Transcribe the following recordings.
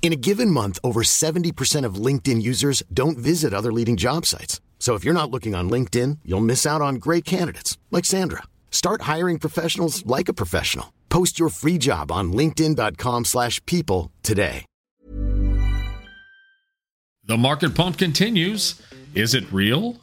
In a given month, over 70% of LinkedIn users don't visit other leading job sites. So if you're not looking on LinkedIn, you'll miss out on great candidates like Sandra. Start hiring professionals like a professional. Post your free job on linkedin.com/people today. The market pump continues. Is it real?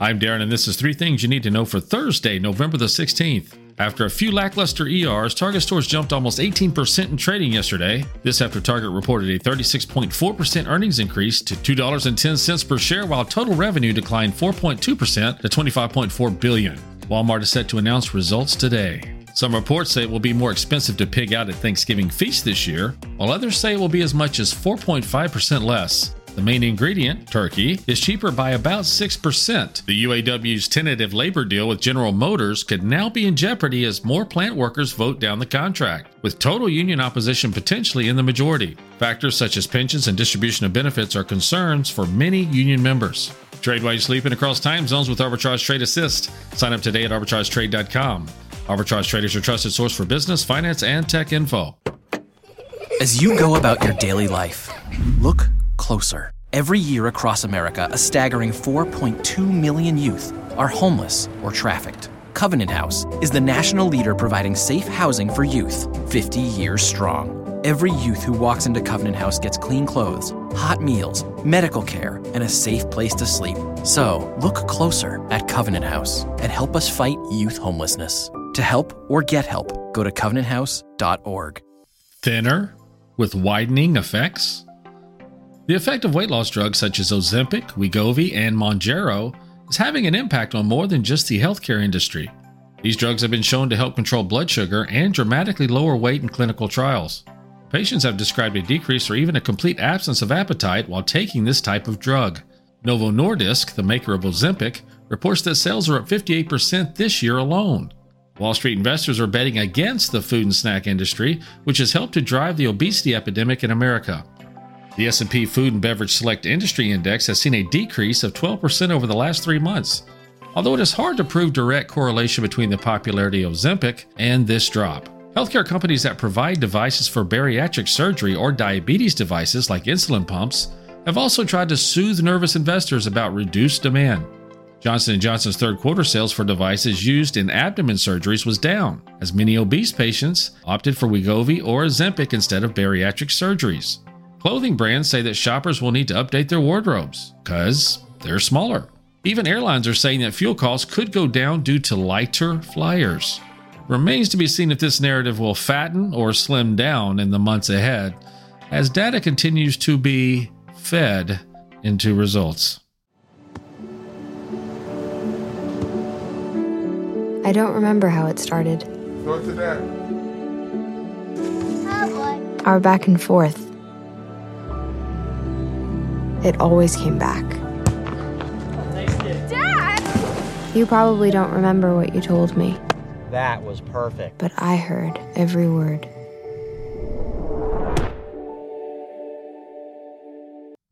I'm Darren, and this is three things you need to know for Thursday, November the 16th. After a few lackluster ERs, Target stores jumped almost 18% in trading yesterday. This after Target reported a 36.4% earnings increase to $2.10 per share, while total revenue declined 4.2% to $25.4 billion. Walmart is set to announce results today. Some reports say it will be more expensive to pig out at Thanksgiving feast this year, while others say it will be as much as 4.5% less. The main ingredient, turkey, is cheaper by about 6%. The UAW's tentative labor deal with General Motors could now be in jeopardy as more plant workers vote down the contract, with total union opposition potentially in the majority. Factors such as pensions and distribution of benefits are concerns for many union members. Trade while you're sleeping across time zones with Arbitrage Trade Assist. Sign up today at arbitragetrade.com. Arbitrage Trade is your trusted source for business, finance, and tech info. As you go about your daily life, look closer. Every year across America, a staggering 4.2 million youth are homeless or trafficked. Covenant House is the national leader providing safe housing for youth, 50 years strong. Every youth who walks into Covenant House gets clean clothes, hot meals, medical care, and a safe place to sleep. So, look closer at Covenant House and help us fight youth homelessness. To help or get help, go to covenanthouse.org. Thinner with widening effects? The effect of weight loss drugs such as Ozempic, Wegovy, and Mounjaro is having an impact on more than just the healthcare industry. These drugs have been shown to help control blood sugar and dramatically lower weight in clinical trials. Patients have described a decrease or even a complete absence of appetite while taking this type of drug. Novo Nordisk, the maker of Ozempic, reports that sales are up 58% this year alone. Wall Street investors are betting against the food and snack industry, which has helped to drive the obesity epidemic in America. The S&P Food and Beverage Select Industry Index has seen a decrease of 12% over the last 3 months. Although it is hard to prove direct correlation between the popularity of Ozempic and this drop. Healthcare companies that provide devices for bariatric surgery or diabetes devices like insulin pumps have also tried to soothe nervous investors about reduced demand. Johnson & Johnson's third quarter sales for devices used in abdomen surgeries was down, as many obese patients opted for Wegovy or Ozempic instead of bariatric surgeries. Clothing brands say that shoppers will need to update their wardrobes because they're smaller. Even airlines are saying that fuel costs could go down due to lighter flyers. Remains to be seen if this narrative will fatten or slim down in the months ahead as data continues to be fed into results. I don't remember how it started. Go to that. Our back and forth. It always came back. Dad! You probably don't remember what you told me, That was perfect. but I heard every word.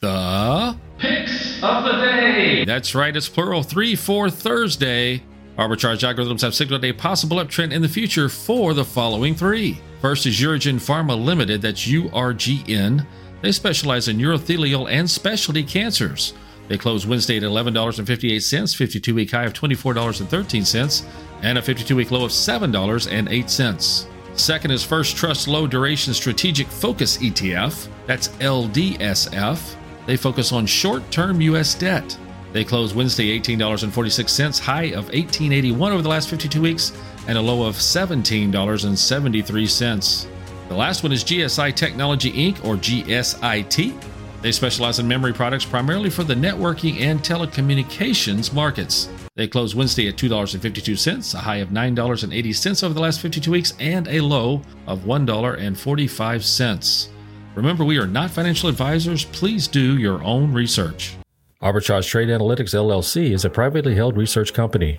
The picks of the day. That's right, it's plural three for Thursday. Arbitrage algorithms have signaled a possible uptrend in the future for the following three. First is UroGen Pharma Limited, that's URGN. They specialize in urothelial and specialty cancers. They closed Wednesday at $11.58, 52 week high of $24.13, and a 52 week low of $7.08. Second is First Trust Low Duration Strategic Focus ETF, that's LDSF. They focus on short term U.S. debt. They closed Wednesday $18.46, high of $18.81 over the last 52 weeks, and a low of $17.73. The last one is GSI Technology Inc., or GSIT. They specialize in memory products primarily for the networking and telecommunications markets. They closed Wednesday at $2.52, a high of $9.80 over the last 52 weeks, and a low of $1.45. Remember, we are not financial advisors. Please do your own research. Arbitrage Trade Analytics LLC is a privately held research company.